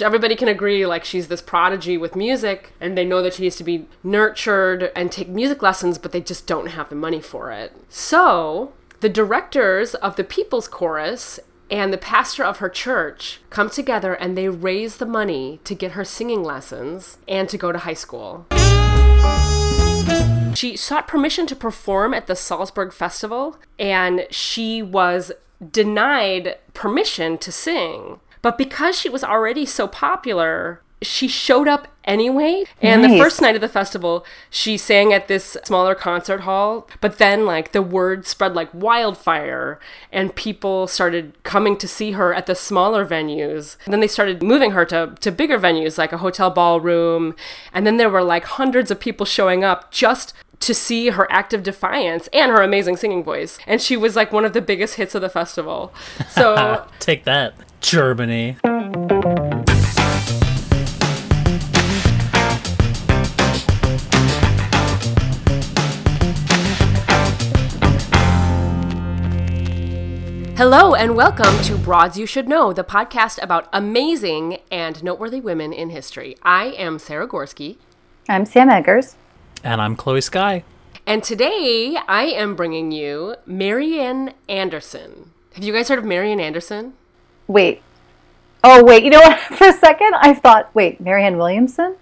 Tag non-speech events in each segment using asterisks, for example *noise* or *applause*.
Everybody can agree, like, she's this prodigy with music, and they know that she needs to be nurtured and take music lessons, but they just don't have the money for it. So, the directors of the People's Chorus and the pastor of her church come together and they raise the money to get her singing lessons and to go to high school. She sought permission to perform at the Salzburg Festival, and she was denied permission to sing. But because she was already so popular, she showed up anyway. And Nice. the first night of the festival, she sang at this smaller concert hall. But then, like, the word spread like wildfire, and people started coming to see her at the smaller venues. And then they started moving her to, to bigger venues, like a hotel ballroom. And then there were like hundreds of people showing up just to see her active defiance and her amazing singing voice. And she was like one of the biggest hits of the festival. *laughs* So. Take that, Germany. Hello and welcome to Broads You Should Know, the podcast about amazing and noteworthy women in history. I am Sarah Gorski, I'm Sam Eggers. And I'm Chloe Sky. and today I am bringing you Marian Anderson. Have you guys heard of Marian Anderson? Wait. Oh, wait. You know what? *laughs* For a second, I thought, wait, Marianne Williamson?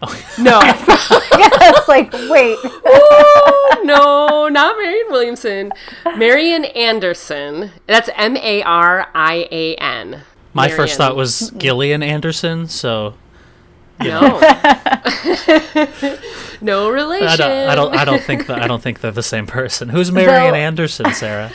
*laughs* No, *laughs* yeah, it's like, wait. Ooh, no, not Marian Williamson. Marian Anderson. That's M A R I A N. My first thought was Gillian Anderson, so No. no relation. I don't, I don't, I don't think that, I don't think they're the same person. Who's Marian Though- Anderson, Sarah?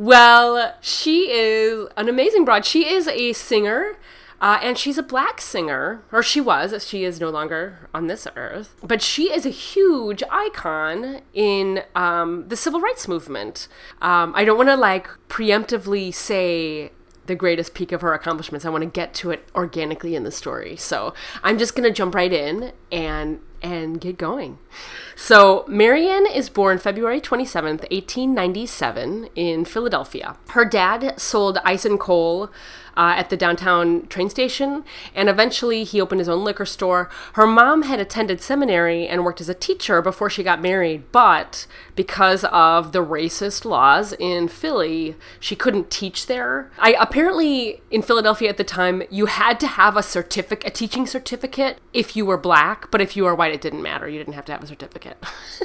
Well, she is an amazing broad. She is a singer. Uh, and she's a black singer, or she was. She is no longer on this earth. But she is a huge icon in um, the civil rights movement. Um, I don't want to like preemptively say the greatest peak of her accomplishments. I want to get to it organically in the story. So I'm just going to jump right in and and get going. So, Marian is born February 27th, 1897, in Philadelphia. Her dad sold ice and coal uh, at the downtown train station, and eventually he opened his own liquor store. Her mom had attended seminary and worked as a teacher before she got married, but because of the racist laws in Philly, she couldn't teach there. I apparently in Philadelphia at the time, you had to have a certificate, a teaching certificate, if you were black, but if you were white, it didn't matter. You didn't have to have a certificate.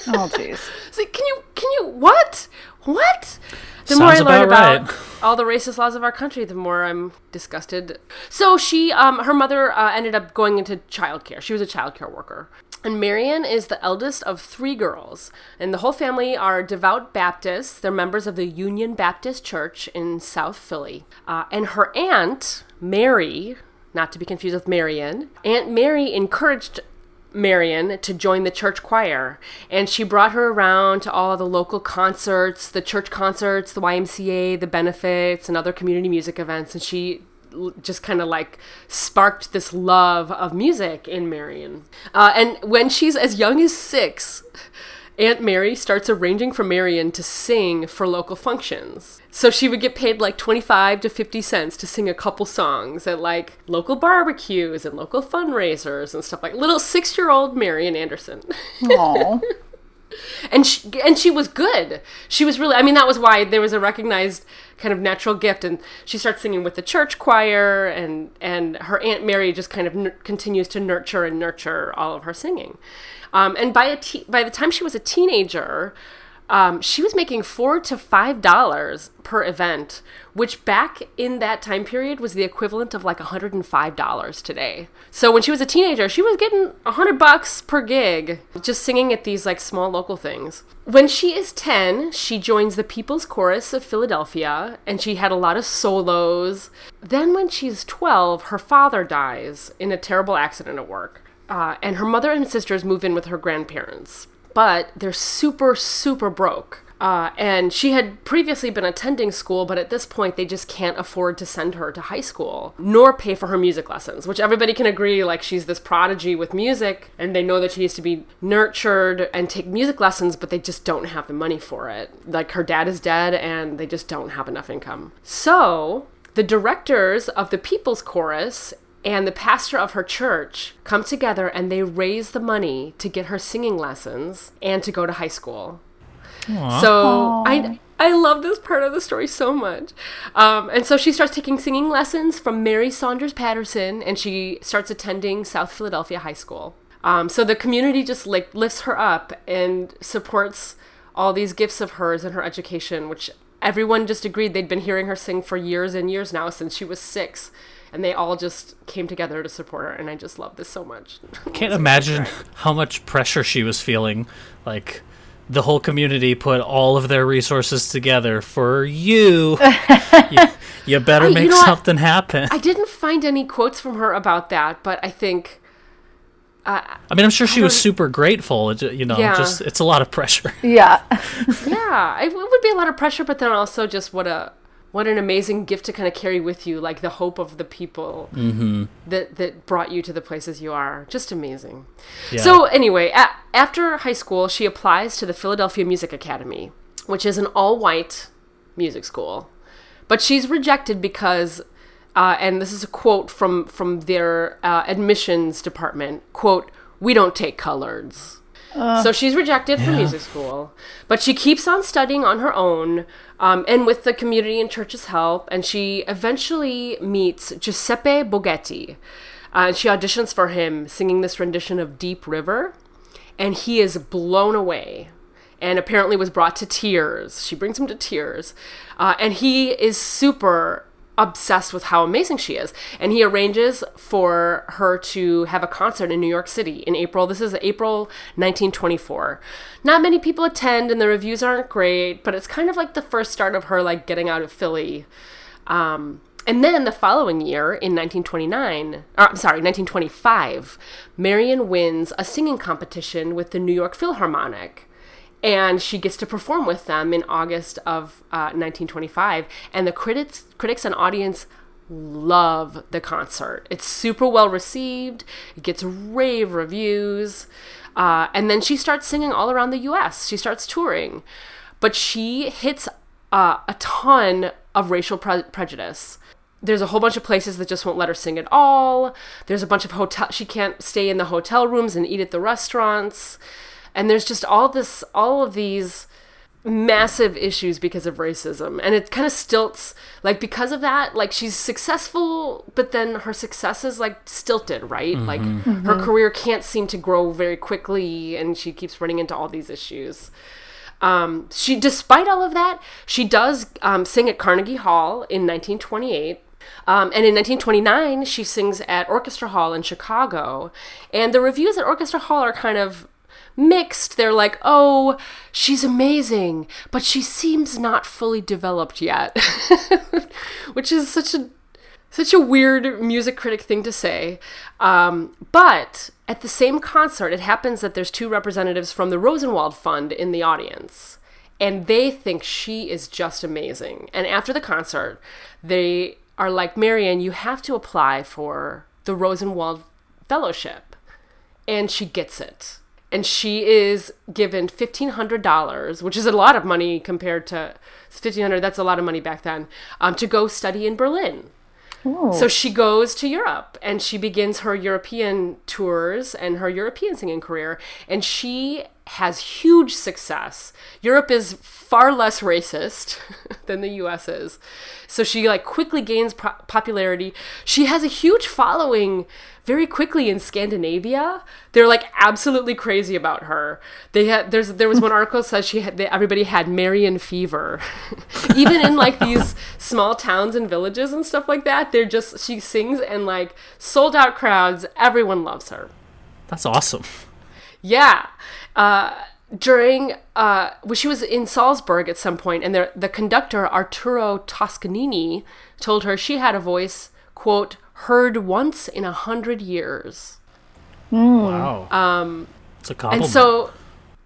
Oh, jeez. *laughs* Like, can you, can you, what? What? The Sounds more I learn about about right. all the racist laws of our country, the more I'm disgusted. So she, um, her mother uh, ended up going into childcare. She was a childcare worker. And Marian is the eldest of three girls, and the whole family are devout Baptists. They're members of the Union Baptist Church in South Philly. Uh, and her aunt, Mary, not to be confused with Marian, Aunt Mary encouraged Marian to join the church choir, and she brought her around to all the local concerts, the church concerts, the YMCA, the benefits, and other community music events. And she just kind of like sparked this love of music in Marian. Uh, and when she's as young as six, Aunt Mary starts arranging for Marian to sing for local functions. So she would get paid like 25 to 50 cents to sing a couple songs at like local barbecues and local fundraisers and stuff like little 6-year-old Marian Anderson. Aw. *laughs* and she, and she was good. She was really I mean that was why there was a recognized kind of natural gift and she starts singing with the church choir and and her aunt Mary just kind of n- continues to nurture and nurture all of her singing. Um, and by a te- by the time she was a teenager, um, she was making four to five dollars per event, which back in that time period was the equivalent of like hundred and five dollars today. So when she was a teenager, she was getting a hundred bucks per gig, just singing at these like small local things. When she is ten, she joins the People's Chorus of Philadelphia, and she had a lot of solos. Then when she's twelve, her father dies in a terrible accident at work, uh, and her mother and sisters move in with her grandparents but they're super, super broke. Uh, and she had previously been attending school, but at this point, they just can't afford to send her to high school, nor pay for her music lessons, which everybody can agree, like, she's this prodigy with music, and they know that she needs to be nurtured and take music lessons, but they just don't have the money for it. Like, her dad is dead, and they just don't have enough income. So, the directors of the People's Chorus and the pastor of her church come together and they raise the money to get her singing lessons and to go to high school. So I I love this part of the story so much. Um, and so she starts taking singing lessons from Mary Saunders Patterson, and she starts attending South Philadelphia High School. Um, so the community just like lifts her up and supports all these gifts of hers and her education, which everyone just agreed they'd been hearing her sing for years and years now since she was six. And they all just came together to support her, and I just love this so much. *laughs* Can't imagine how much pressure she was feeling. Like the whole community put all of their resources together for you. *laughs* you, you better I- you make know what? something happen. I didn't find any quotes from her about that, but I think uh, I mean, I'm sure she was super grateful. You know, Yeah. just it's a lot of pressure. Yeah. *laughs* yeah, it would be a lot of pressure, but then also just what a what an amazing gift to kind of carry with you, like the hope of the people mm-hmm. that that brought you to the places you are. Just amazing. Yeah. So anyway, a- after high school, she applies to the Philadelphia Music Academy, which is an all-white music school, but she's rejected because. Uh, and this is a quote from from their uh, admissions department. "Quote: We don't take coloreds." So she's rejected from music school, but she keeps on studying on her own, um, and with the community and church's help. And she eventually meets Giuseppe Boghetti, uh, and she auditions for him, singing this rendition of "Deep River," and he is blown away, and apparently was brought to tears. She brings him to tears, uh, and he is super obsessed with how amazing she is. And he arranges for her to have a concert in New York City in April. This is April 1924. Not many people attend and the reviews aren't great, but it's kind of like the first start of her like getting out of Philly. Um, and then the following year, in 1929, or, I'm sorry, 1925, Marian wins a singing competition with the New York Philharmonic. And she gets to perform with them in August of uh, 1925. And the critics, critics and audience love the concert. It's super well received. It gets rave reviews. Uh, and then she starts singing all around the U.S. She starts touring, but she hits uh, a ton of racial pre- prejudice. There's a whole bunch of places that just won't let her sing at all. There's a bunch of hotel. She can't stay in the hotel rooms and eat at the restaurants. And there's just all this, all of these massive issues because of racism. And it kind of stilts like because of that like she's successful but then her success is like stilted right? Like her career can't seem to grow very quickly and she keeps running into all these issues. Um, she despite all of that she does um, sing at carnegie hall in 1928 um, and in 1929 she sings at orchestra hall in chicago. And the reviews at orchestra hall are kind of mixed. They're like, oh, she's amazing, but she seems not fully developed yet, *laughs* which is such a such a weird music critic thing to say. Um, but at the same concert, it happens that there's two representatives from the Rosenwald Fund in the audience. And they think she is just amazing. And after the concert, they are like, Marian, you have to apply for the Rosenwald Fellowship. And she gets it and she is given fifteen hundred dollars, which is a lot of money compared to fifteen hundred. That's a lot of money back then. Um, to go study in Berlin. So she goes to Europe and she begins her European tours and her European singing career. And she has huge success. Europe is far less racist *laughs* than the US is. So she like quickly gains pro- popularity. She has a huge following very quickly in Scandinavia. They're like absolutely crazy about her. They had there's there was one *laughs* article that says she had they, everybody had Marian fever. *laughs* Even in like these small towns and villages and stuff like that, they're just she sings and like sold out crowds. Everyone loves her. That's awesome. Yeah. Uh, during uh, well, she was in Salzburg at some point, and the the conductor Arturo Toscanini told her she had a voice quote heard once in a hundred years. Wow. Um, it's a compliment. And so,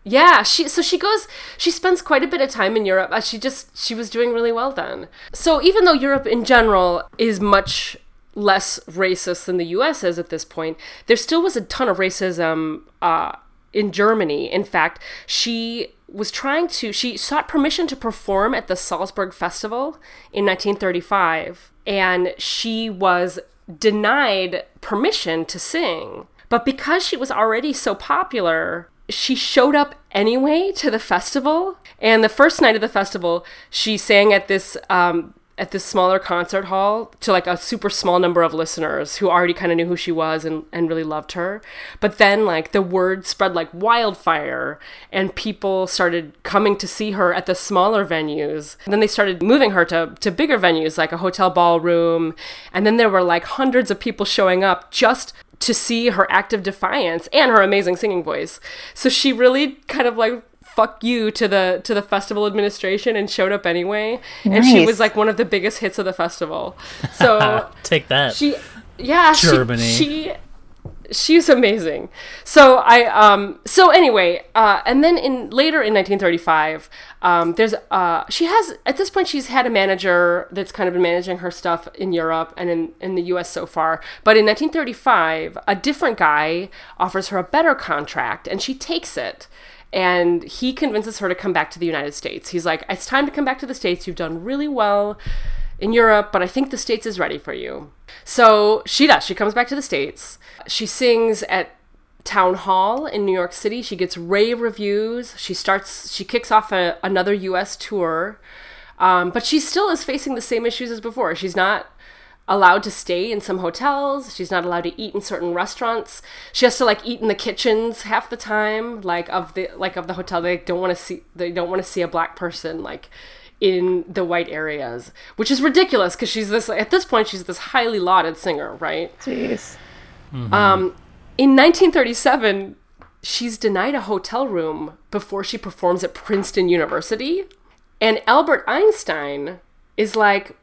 yeah, she so she goes. She spends quite a bit of time in Europe. Uh, she just she was doing really well then. So even though Europe in general is much less racist than the U.S. is at this point, there still was a ton of racism uh, in Germany. In fact, she was trying to she sought permission to perform at the Salzburg Festival in 1935 and she was denied permission to sing. But because she was already so popular, she showed up anyway to the festival. And the first night of the festival, she sang at this um, at this smaller concert hall to like a super small number of listeners who already kind of knew who she was and, and really loved her. But then like the word spread like wildfire and people started coming to see her at the smaller venues. And then they started moving her to, to bigger venues like a hotel ballroom. And then there were like hundreds of people showing up just to see her active defiance and her amazing singing voice. So she really kind of like fuck you to the to the festival administration and showed up anyway. And she was like one of the biggest hits of the festival. So *laughs* Take that. she yeah, Germany. she, she she's amazing. So I um so anyway, uh and then in later in 1935, um there's uh she has at this point she's had a manager that's kind of been managing her stuff in Europe and in in the US so far. But in 1935, a different guy offers her a better contract and she takes it. And he convinces her to come back to the United States. He's like, "It's time to come back to the States. You've done really well in Europe, but I think the States is ready for you. So she does. She comes back to the States. She sings at Town Hall in New York City. She gets rave reviews. She starts, she kicks off a, another US tour. Um, but she still is facing the same issues as before. She's not allowed to stay in some hotels. She's not allowed to eat in certain restaurants. She has to like eat in the kitchens half the time, like of the like of the hotel. They don't want to see they don't want to see a black person like in the white areas, which is ridiculous because she's this at this point she's this highly lauded singer, right? Jeez. Um, in 1937, she's denied a hotel room before she performs at Princeton University, and Albert Einstein is like,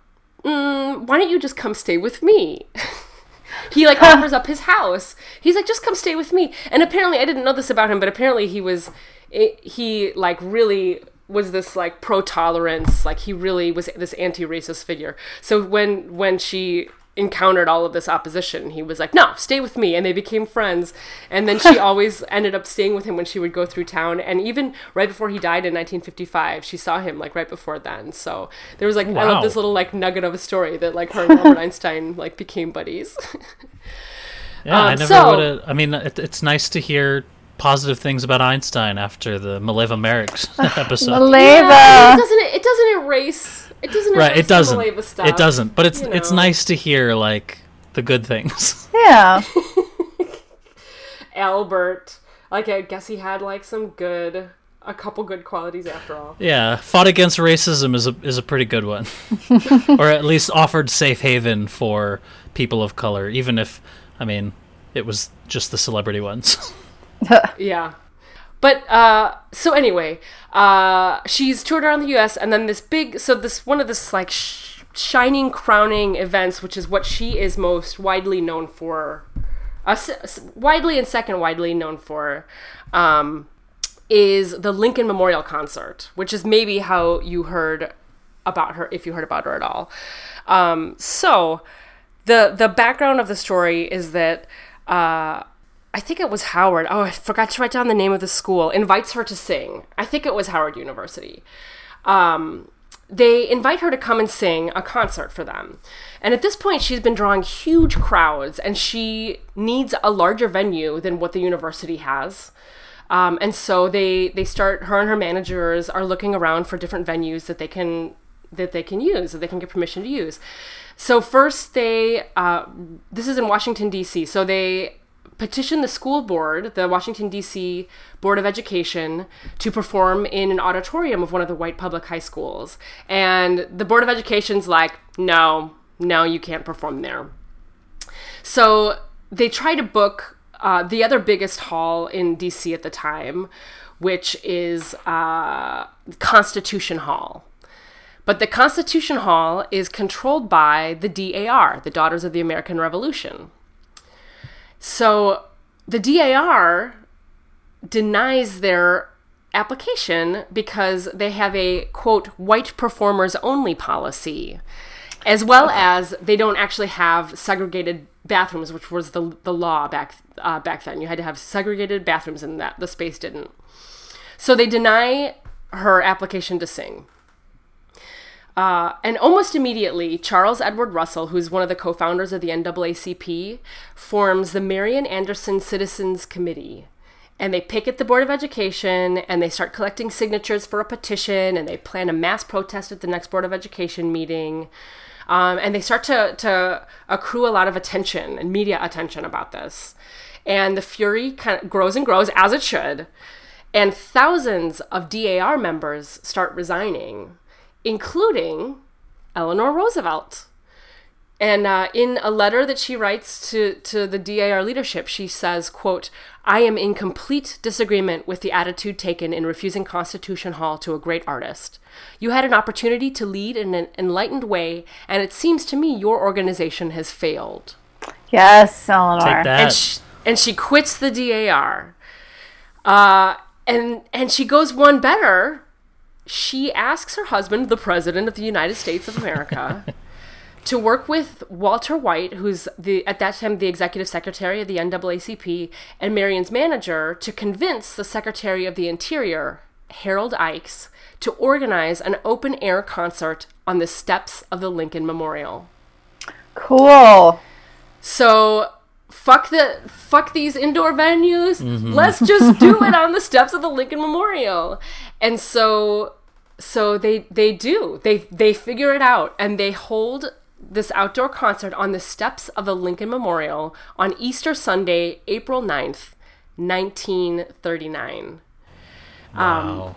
mm, "Why don't you just come stay with me?" *laughs* he like offers up his house. He's like, "Just come stay with me." And apparently, I didn't know this about him, but apparently he was, it, he like really was this like pro tolerance, like he really was this anti racist figure. So when when she encountered all of this opposition, he was like, "No, stay with me," and they became friends. And then she *laughs* always ended up staying with him when she would go through town. And even right before he died in 1955, she saw him like right before then. So there was like I love this little like nugget of a story that like her and *laughs* Albert Einstein like became buddies. yeah, I um, never so- would have. I mean, it, it's nice to hear positive things about Einstein after the Mileva Marić's *laughs* episode. Yeah, it doesn't it doesn't erase it doesn't right, it doesn't. the stuff. It doesn't. But it's you it's nice to hear like the good things. *laughs* yeah. *laughs* Albert, like I guess he had like some good, a couple good qualities after all. Yeah, fought against racism is a is a pretty good one, *laughs* or at least offered safe haven for people of color, even if, I mean, it was just the celebrity ones. Yeah. But uh so anyway, uh she's toured around the US and then this big so this one of this like sh- shining crowning events which is what she is most widely known for uh, s- widely and second widely known for um is the Lincoln Memorial Concert, which is maybe how you heard about her if you heard about her at all. Um so the the background of the story is that uh I think it was Howard. Oh, I forgot to write down the name of the school. Invites her to sing. I think it was Howard University. Um, they invite her to come and sing a concert for them. And at this point, she's been drawing huge crowds and she needs a larger venue than what the university has. Um, and so they, they start, her and her managers are looking around for different venues that they can that they can use, that they can get permission to use. So first they, uh, this is in Washington D.C. So they petition the school board, the Washington D.C. Board of Education, to perform in an auditorium of one of the white public high schools. And the Board of Education's like, no, no, you can't perform there. So they try to book uh, the other biggest hall in DC at the time, which is uh, Constitution Hall. But the Constitution Hall is controlled by the DAR, the Daughters of the American Revolution. So the DAR denies their application because they have a quote white performers only policy as well as they don't actually have segregated bathrooms which was the, the law back uh, back then. You had to have segregated bathrooms and that the space didn't. So they deny her application to sing Uh, and almost immediately, Charles Edward Russell, who's one of the co founders of the NAACP, forms the Marian Anderson Citizens Committee. And they picket the Board of Education and they start collecting signatures for a petition and they plan a mass protest at the next Board of Education meeting. Um, and they start to, to accrue a lot of attention and media attention about this. And the fury kind of grows and grows, as it should. And thousands of DAR members start resigning including Eleanor Roosevelt. And uh, in a letter that she writes to, to the DAR leadership, she says, quote, I am in complete disagreement with the attitude taken in refusing Constitution Hall to a great artist. You had an opportunity to lead in an enlightened way, and it seems to me your organization has failed. Yes, Eleanor. Take that. And she, and she quits the DAR. Uh, and, and she goes one better she asks her husband, the President of the United States of America, *laughs* to work with Walter White, who's the at that time the executive secretary of the NAACP, and Marian's manager, to convince the Secretary of the Interior, Harold Ickes, to organize an open air concert on the steps of the Lincoln Memorial. Cool. So fuck the fuck these indoor venues. Mm-hmm. Let's just do it *laughs* on the steps of the Lincoln Memorial. And so so they they do. They they figure it out and they hold this outdoor concert on the steps of the Lincoln Memorial on Easter Sunday, April 9th, 1939. Um, wow.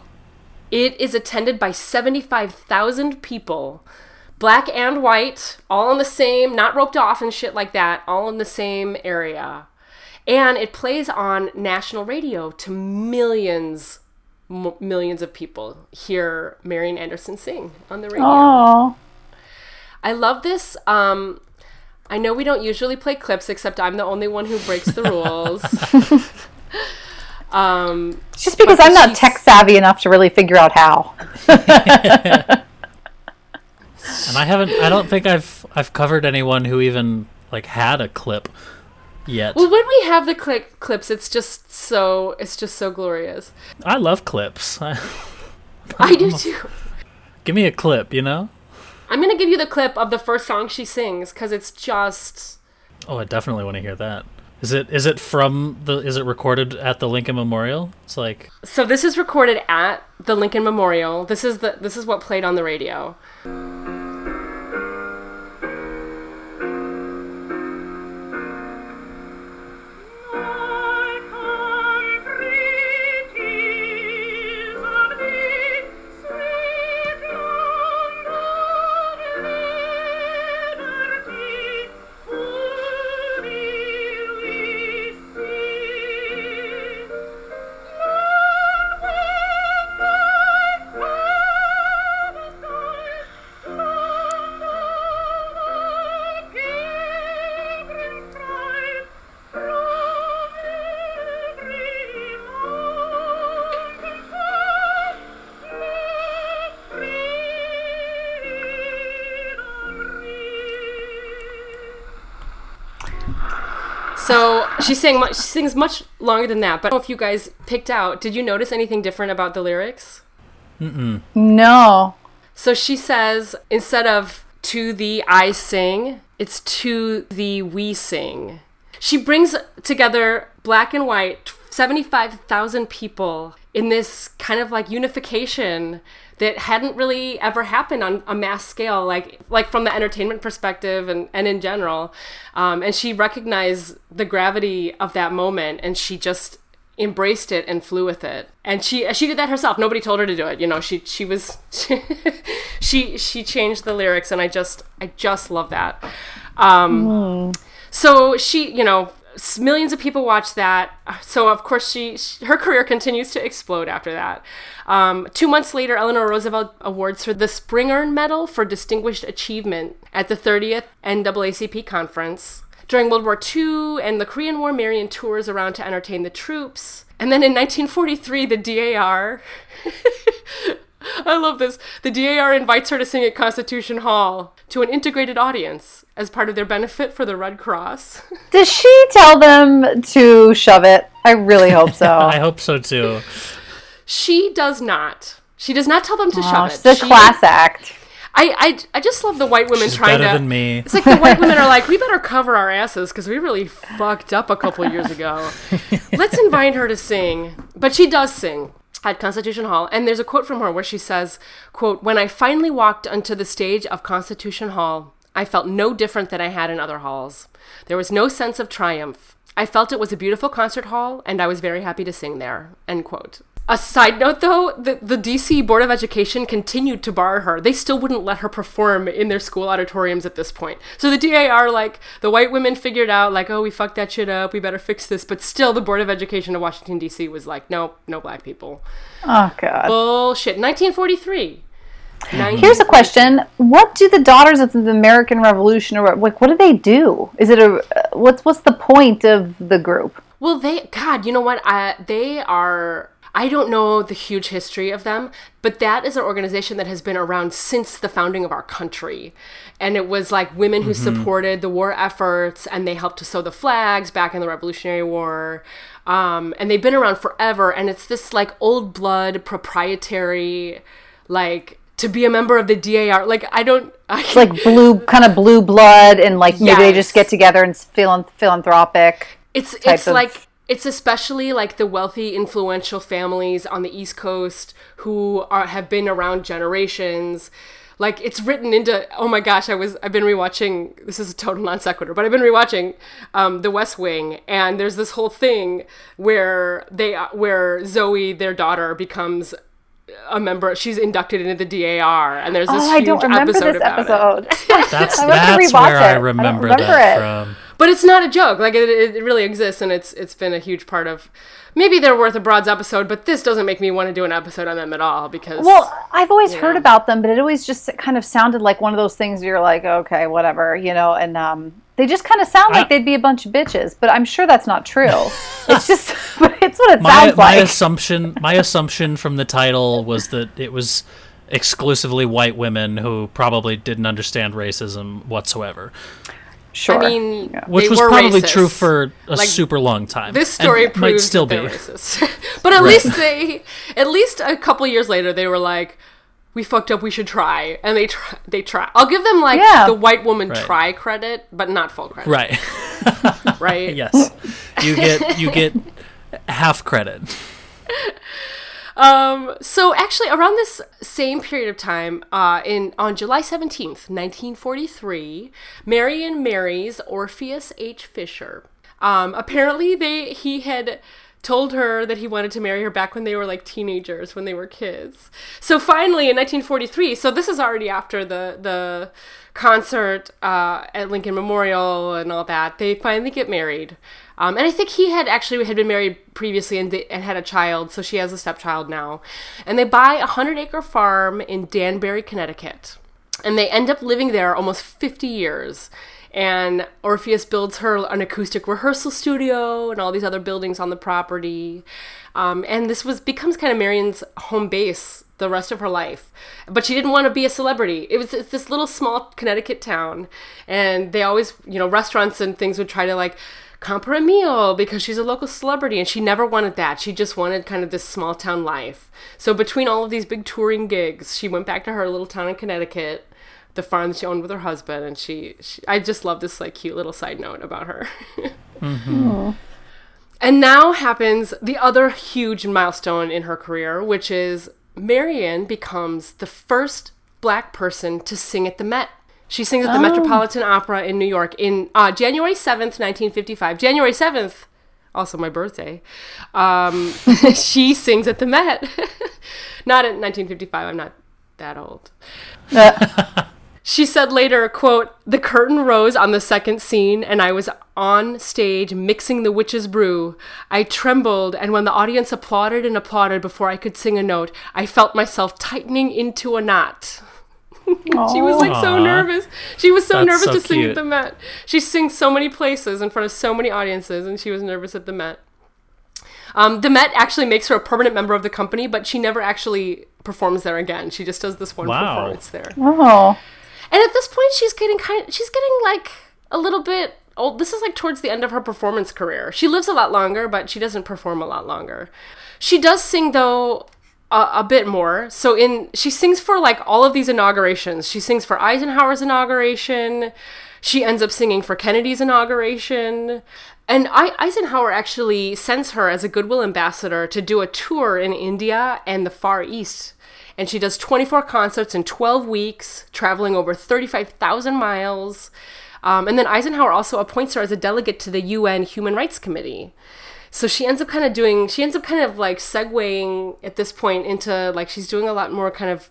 It is attended by 75,000 people, black and white, all in the same, not roped off and shit like that, all in the same area. And it plays on national radio to millions, m- millions of people hear Marian Anderson sing on the radio. Oh. I love this. Um, I know we don't usually play clips, except I'm the only one who breaks the rules. *laughs* um, Just because I'm not she's- tech savvy enough to really figure out how. *laughs* And I haven't. I don't think I've I've covered anyone who even like had a clip yet. well, when we have the click clips, it's just so it's just so glorious. I love clips. *laughs* I do too. Give me a clip, you know. I'm gonna give you the clip of the first song she sings because it's just Oh, I definitely want to hear that. Is it is it from the is it recorded at the Lincoln Memorial? It's like so. This is recorded at the Lincoln Memorial. This is the this is what played on the radio. So she sang much. She sings much longer than that. But I don't know if you guys picked out, did you notice anything different about the lyrics? Mm-mm. No. So she says instead of to the I sing, it's to the we sing. She brings together black and white 75,000 people in this kind of like unification that hadn't really ever happened on a mass scale like like from the entertainment perspective and, and in general. Um, and she recognized the gravity of that moment and she just embraced it and flew with it. And she she did that herself. Nobody told her to do it you know she she was *laughs* she she changed the lyrics and i just i just love that. Um so she you know millions of people watch that so of course she, she her career continues to explode after that um, two months later eleanor roosevelt awards her the Spingarn medal for distinguished achievement at the 30th naacp conference during World War II and the Korean War, Marian tours around to entertain the troops. And then in 1943, the DAR. *laughs* I love this. The DAR invites her to sing at Constitution Hall to an integrated audience as part of their benefit for the Red Cross. *laughs* Does she tell them to shove it? I really hope so. *laughs* I hope so too. she does not. She does not tell them to Oh, shove she's it. a She- class act. I, I, I just love the white women She's trying better to. than me. It's like the white women are *laughs* like, we better cover our asses because we really fucked up a couple years ago. Let's invite her to sing. But she does sing at Constitution Hall. And there's a quote from her where she says, quote, When I finally walked onto the stage of Constitution Hall, I felt no different than I had in other halls. There was no sense of triumph. I felt it was a beautiful concert hall, and I was very happy to sing there. End quote. A side note though, the, the DC Board of Education continued to bar her. They still wouldn't let her perform in their school auditoriums at this point. So the DAR, like, the white women figured out, like, oh, we fucked that shit up, we better fix this. But still, the Board of Education of Washington, DC was like, no, no black people. Oh God. Bullshit. 1943. Here's a question: What do the Daughters of the American Revolution, or like, what do they do? Is it a what's what's the point of the group? Well, they, God, you know what? Uh, they are. I don't know the huge history of them, but that is an organization that has been around since the founding of our country. And it was like women who supported the war efforts and they helped to sew the flags back in the Revolutionary War. Um, and they've been around forever. And it's this like old blood, proprietary, like to be a member of the DAR. Like, I don't. I, It's like blue, kind of blue blood, and like maybe they just get together and philan- philanthropic. It's it's of- like it's especially like the wealthy, influential families on the East Coast who are have been around generations. Like it's written into oh my gosh, I was I've been rewatching this is a total non sequitur, but I've been rewatching um, The West Wing, and there's this whole thing where they where Zoe, their daughter, becomes a member. She's inducted into the DAR, and there's this Oh, I huge don't remember episode this about it. episode. *laughs* That's I want to that's where it. I I remember, remember that it. from. But it's not a joke. Like it, it really exists, and it's it's been a huge part of. Maybe they're worth a broads episode, but this doesn't make me want to do an episode on them at all because. Well, I've always heard Yeah. about them, but it always just kind of sounded like one of those things where you're like, okay, whatever, you know, and um, they just kind of sound like I- they'd be a bunch of bitches, but I'm sure that's not true. *laughs* it's just, *laughs* it's what it My sounds my assumption my assumption from the title was that it was exclusively white women who probably didn't understand racism whatsoever, sure. I mean, Yeah. which they was were probably racist. true for a Like, super long time. This story and proves might still that be. racist. *laughs* but at Right. least they, at least a couple years later, they were like, "We fucked up. We should try," and they try. They try. I'll give them like Yeah. the white woman Right. try credit, but not full credit. Right. *laughs* Right. yes. You get you get half credit. Um, so actually, around this same period of time, uh, in on July seventeenth, nineteen forty-three, Marian marries Orpheus H. Fisher. Um, apparently, they he had told her that he wanted to marry her back when they were like teenagers, when they were kids. So finally, in nineteen forty-three, so this is already after the the concert uh, at Lincoln Memorial and all that. They finally get married. Um, and I think he had actually had been married previously and, and had a child, so she has a stepchild now. And they buy a hundred acre farm in Danbury, Connecticut, and they end up living there almost fifty years. And Orpheus builds her an acoustic rehearsal studio and all these other buildings on the property. Um, and this was becomes kind of Marian's home base the rest of her life. But she didn't want to be a celebrity. It was it's this little small Connecticut town, and they always, you know, restaurants and things would try to like comp her a meal because she's a local celebrity, and she never wanted that. She just wanted kind of this small town life. So between all of these big touring gigs, she went back to her little town in Connecticut. The farm that she owned with her husband, and she, she I just love this like cute little side note about her. *laughs* And now happens the other huge milestone in her career, which is Marian becomes the first black person to sing at the Met. She sings at the Metropolitan Opera in New York in uh, January 7th, 1955. January 7th, also my birthday. Um, *laughs* she sings at the Met. *laughs* not in 1955, I'm not that old. She said later, quote, The curtain rose on the second scene, and I was on stage mixing the witch's brew. I trembled, and when the audience applauded and applauded before I could sing a note, I felt myself tightening into a knot. *laughs* she was like so Aw. nervous. She was so That's nervous so to sing cute. at the Met. She sings so many places in front of so many audiences, and she was nervous at the Met. Um, the Met actually makes her a permanent member of the company, but she never actually performs there again. She just does this one Wow. performance there. oh, And at this point, she's getting kind. she's getting like a little bit old. This is like towards the end of her performance career. She lives a lot longer, but she doesn't perform a lot longer. She does sing though a, a bit more. So in she sings for like all of these inaugurations. She sings for Eisenhower's inauguration. She ends up singing for Kennedy's inauguration. And I, Eisenhower actually sends her as a goodwill ambassador to do a tour in India and the Far East. And she does 24 concerts in 12 weeks, traveling over 35,000 miles. Um, and then Eisenhower also appoints her as a delegate to the UN Human Rights Committee. So she ends up kind of doing, she ends up kind of like segueing at this point into like she's doing a lot more kind of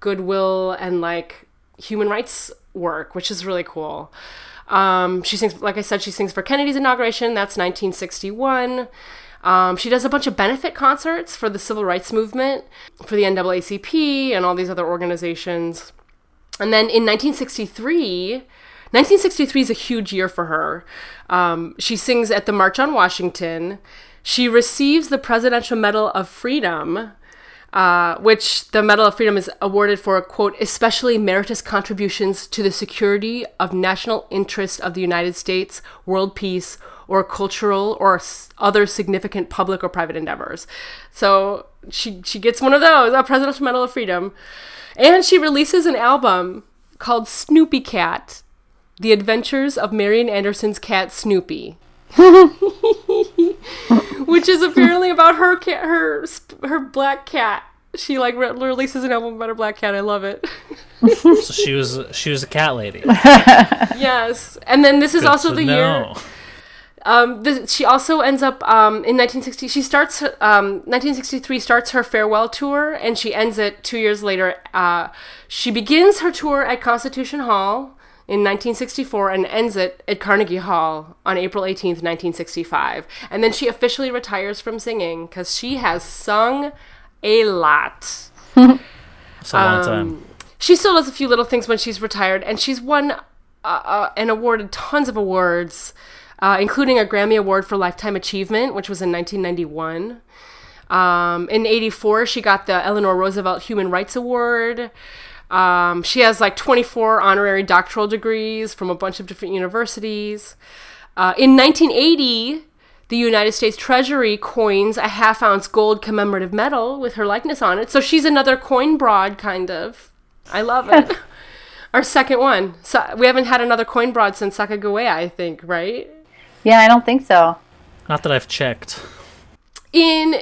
goodwill and like human rights work, which is really cool. Um, she sings, like I said, she sings for Kennedy's inauguration. That's 1961. Um, she does a bunch of benefit concerts for the civil rights movement, for the NAACP, and all these other organizations. And then in 1963, 1963 is a huge year for her. Um, she sings at the March on Washington. She receives the Presidential Medal of Freedom, uh, which the Medal of Freedom is awarded for, quote, especially meritorious contributions to the security of national interest of the United States, world peace, or cultural or other significant public or private endeavors. So she, she gets one of those, a Presidential Medal of Freedom. And she releases an album called Snoopy Cat The Adventures of Marian Anderson's Cat Snoopy. *laughs* Which is apparently about her cat, her her black cat. She like re- releases an album about her black cat. I love it. So she was she was a cat lady. *laughs* yes, and then this is Good also the year. Um, this, she also ends up um, in 1960. She starts um, 1963 starts her farewell tour, and she ends it two years later. Uh, she begins her tour at Constitution Hall in 1964 and ends it at Carnegie Hall on April 18th, 1965. And then she officially retires from singing because she has sung a lot. It's a long time. She still does a few little things when she's retired, and she's won uh, uh, and awarded tons of awards, uh, including a Grammy Award for Lifetime Achievement, which was in 1991. Um, in 84, she got the Eleanor Roosevelt Human Rights Award. Um, she has like 24 honorary doctoral degrees from a bunch of different universities. Uh, in 1980, the United States Treasury coins a half ounce gold commemorative medal with her likeness on it. So she's another coin broad, kind of. I love it. *laughs* Our second one. So we haven't had another coin broad since Sacagawea, I think, right? Yeah, I don't think so. Not that I've checked. In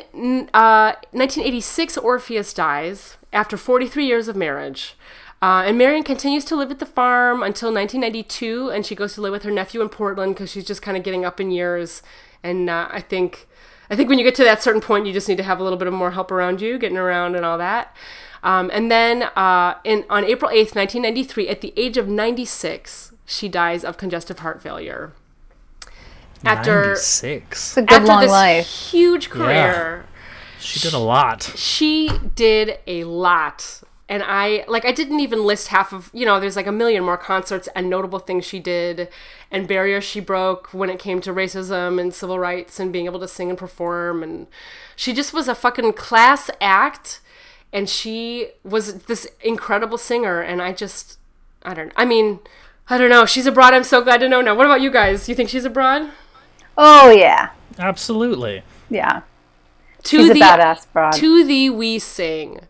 uh, 1986, Orpheus dies after 43 years of marriage. Uh, and Marian continues to live at the farm until 1992, and she goes to live with her nephew in Portland because she's just kind of getting up in years. And uh, I think, I think when you get to that certain point, you just need to have a little bit of more help around you, getting around and all that. Um, and then uh, in on April 8th, 1993, at the age of 96, she dies of congestive heart failure. After six, a good after long this life. huge career, She did a lot. she did a lot. And I like I didn't even list half of you know there's like a million more concerts and notable things she did and barriers she broke when it came to racism and civil rights and being able to sing and perform. And she just was a fucking class act. And she was this incredible singer. And I just I don't I mean I don't know. She's abroad. I'm so glad to know now. What about you guys? You think she's a broad Oh yeah, Absolutely. yeah. to She's a the badass broad. to the we sing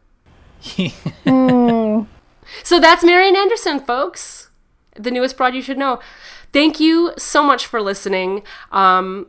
*laughs* So that's Marian Anderson, folks. The newest broad you should know. Thank you so much for listening. Um,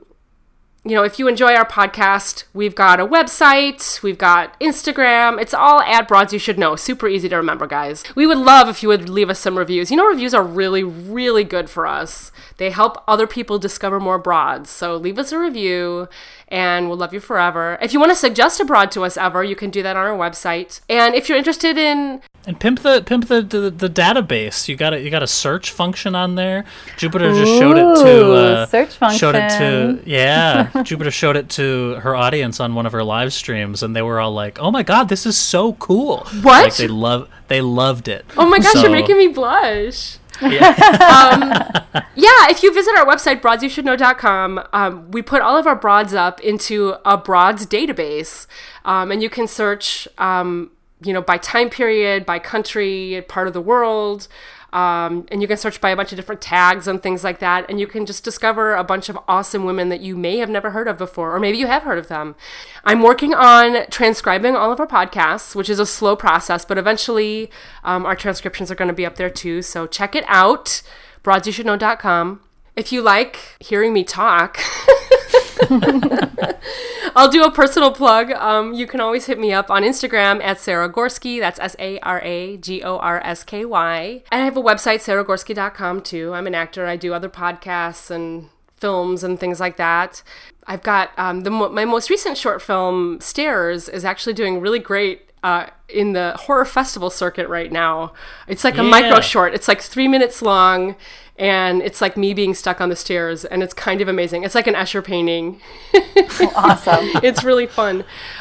you know, if you enjoy our podcast, we've got a website, we've got Instagram. It's all at Broads You Should Know. Super easy to remember, guys. We would love if you would leave us some reviews. You know, reviews are really, really good for us. They help other people discover more broads. So leave us a review and we'll love you forever. If you want to suggest a broad to us ever, you can do that on our website. And if you're interested in And pimp the pimp the, the, the database. You got a you got a search function on there. Jupiter just showed it to uh, search Showed it to yeah. *laughs* Jupiter showed it to her audience on one of her live streams, and they were all like, "Oh my god, this is so cool!" What? Like they love they loved it. Oh my gosh, So- you're making me blush. Yeah. *laughs* *laughs* Yeah, if you visit our website, broadsyoushouldknow.com, um, we put all of our broads up into a broads database. Um, and you can search, um, you know, by time period, by country, part of the world. Um, and you can search by a bunch of different tags and things like that. And you can just discover a bunch of awesome women that you may have never heard of before, or maybe you have heard of them. I'm working on transcribing all of our podcasts, which is a slow process, but eventually um, our transcriptions are going to be up there too. So check it out, broadsyoushouldknow.com. If you like hearing me talk, *laughs* *laughs* I'll do a personal plug. Um, you can always hit me up on Instagram at Sara Gorsky. That's S A R A G O R S K Y. And I have a website, saragorsky.com too. I'm an actor. I do other podcasts and films and things like that. I've got um, the my most recent short film, Stairs, is actually doing really great uh, in the horror festival circuit right now. It's like a Yeah. micro short. It's like three minutes long, and it's like me being stuck on the stairs, and it's kind of amazing. It's like an Escher painting. Awesome. *laughs* it's really fun.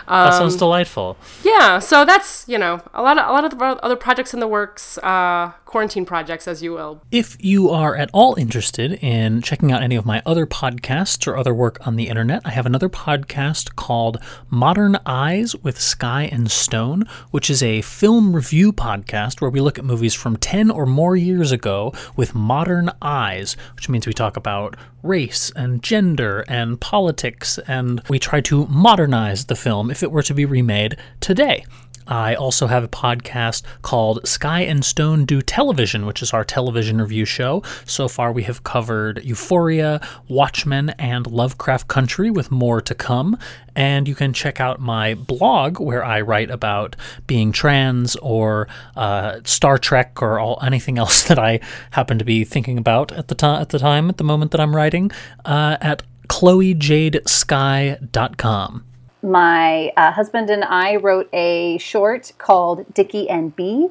That Um, sounds delightful. Yeah, so that's you know a lot of a lot of the other projects in the works, uh, quarantine projects, as you will. If you are at all interested in checking out any of my other podcasts or other work on the internet, I have another podcast called Modern Eyes with Sky and Stone, which is a film review podcast where we look at movies from 10 or more years ago with modern eyes, which means we talk about race and gender and politics, and we try to modernize the film if it were to be remade today. I also have a podcast called Sky and Stone Do Television, which is our television review show. So far, we have covered Euphoria, Watchmen, and Lovecraft Country, with more to come. And you can check out my blog where I write about being trans or uh, Star Trek or all, anything *laughs* else that I happen to be thinking about at the, to- at the time, at the moment that I'm writing, uh, at chloejadesky.com. my uh, husband and I wrote a short called Dickie and Bea,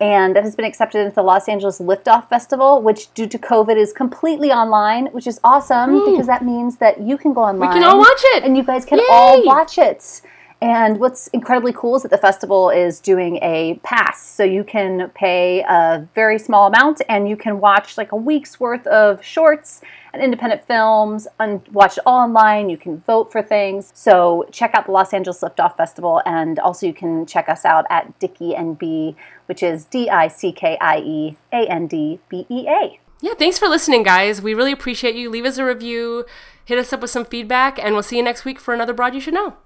and that has been accepted into the Los Angeles Liftoff Festival, which due to COVID is completely online, which is awesome because that means that you can go online. We can all watch it. and you guys can Yay! all watch it. And what's incredibly cool is that the festival is doing a pass. So you can pay a very small amount and you can watch like a week's worth of shorts and independent films and watch it all online. You can vote for things. So check out the Los Angeles Liftoff Festival and also you can check us out at Dickie and Bea, which is D I C K I E A N D B E A. Yeah, thanks for listening, guys. We really appreciate you. Leave us a review, hit us up with some feedback, and we'll see you next week for another Broad You Should Know.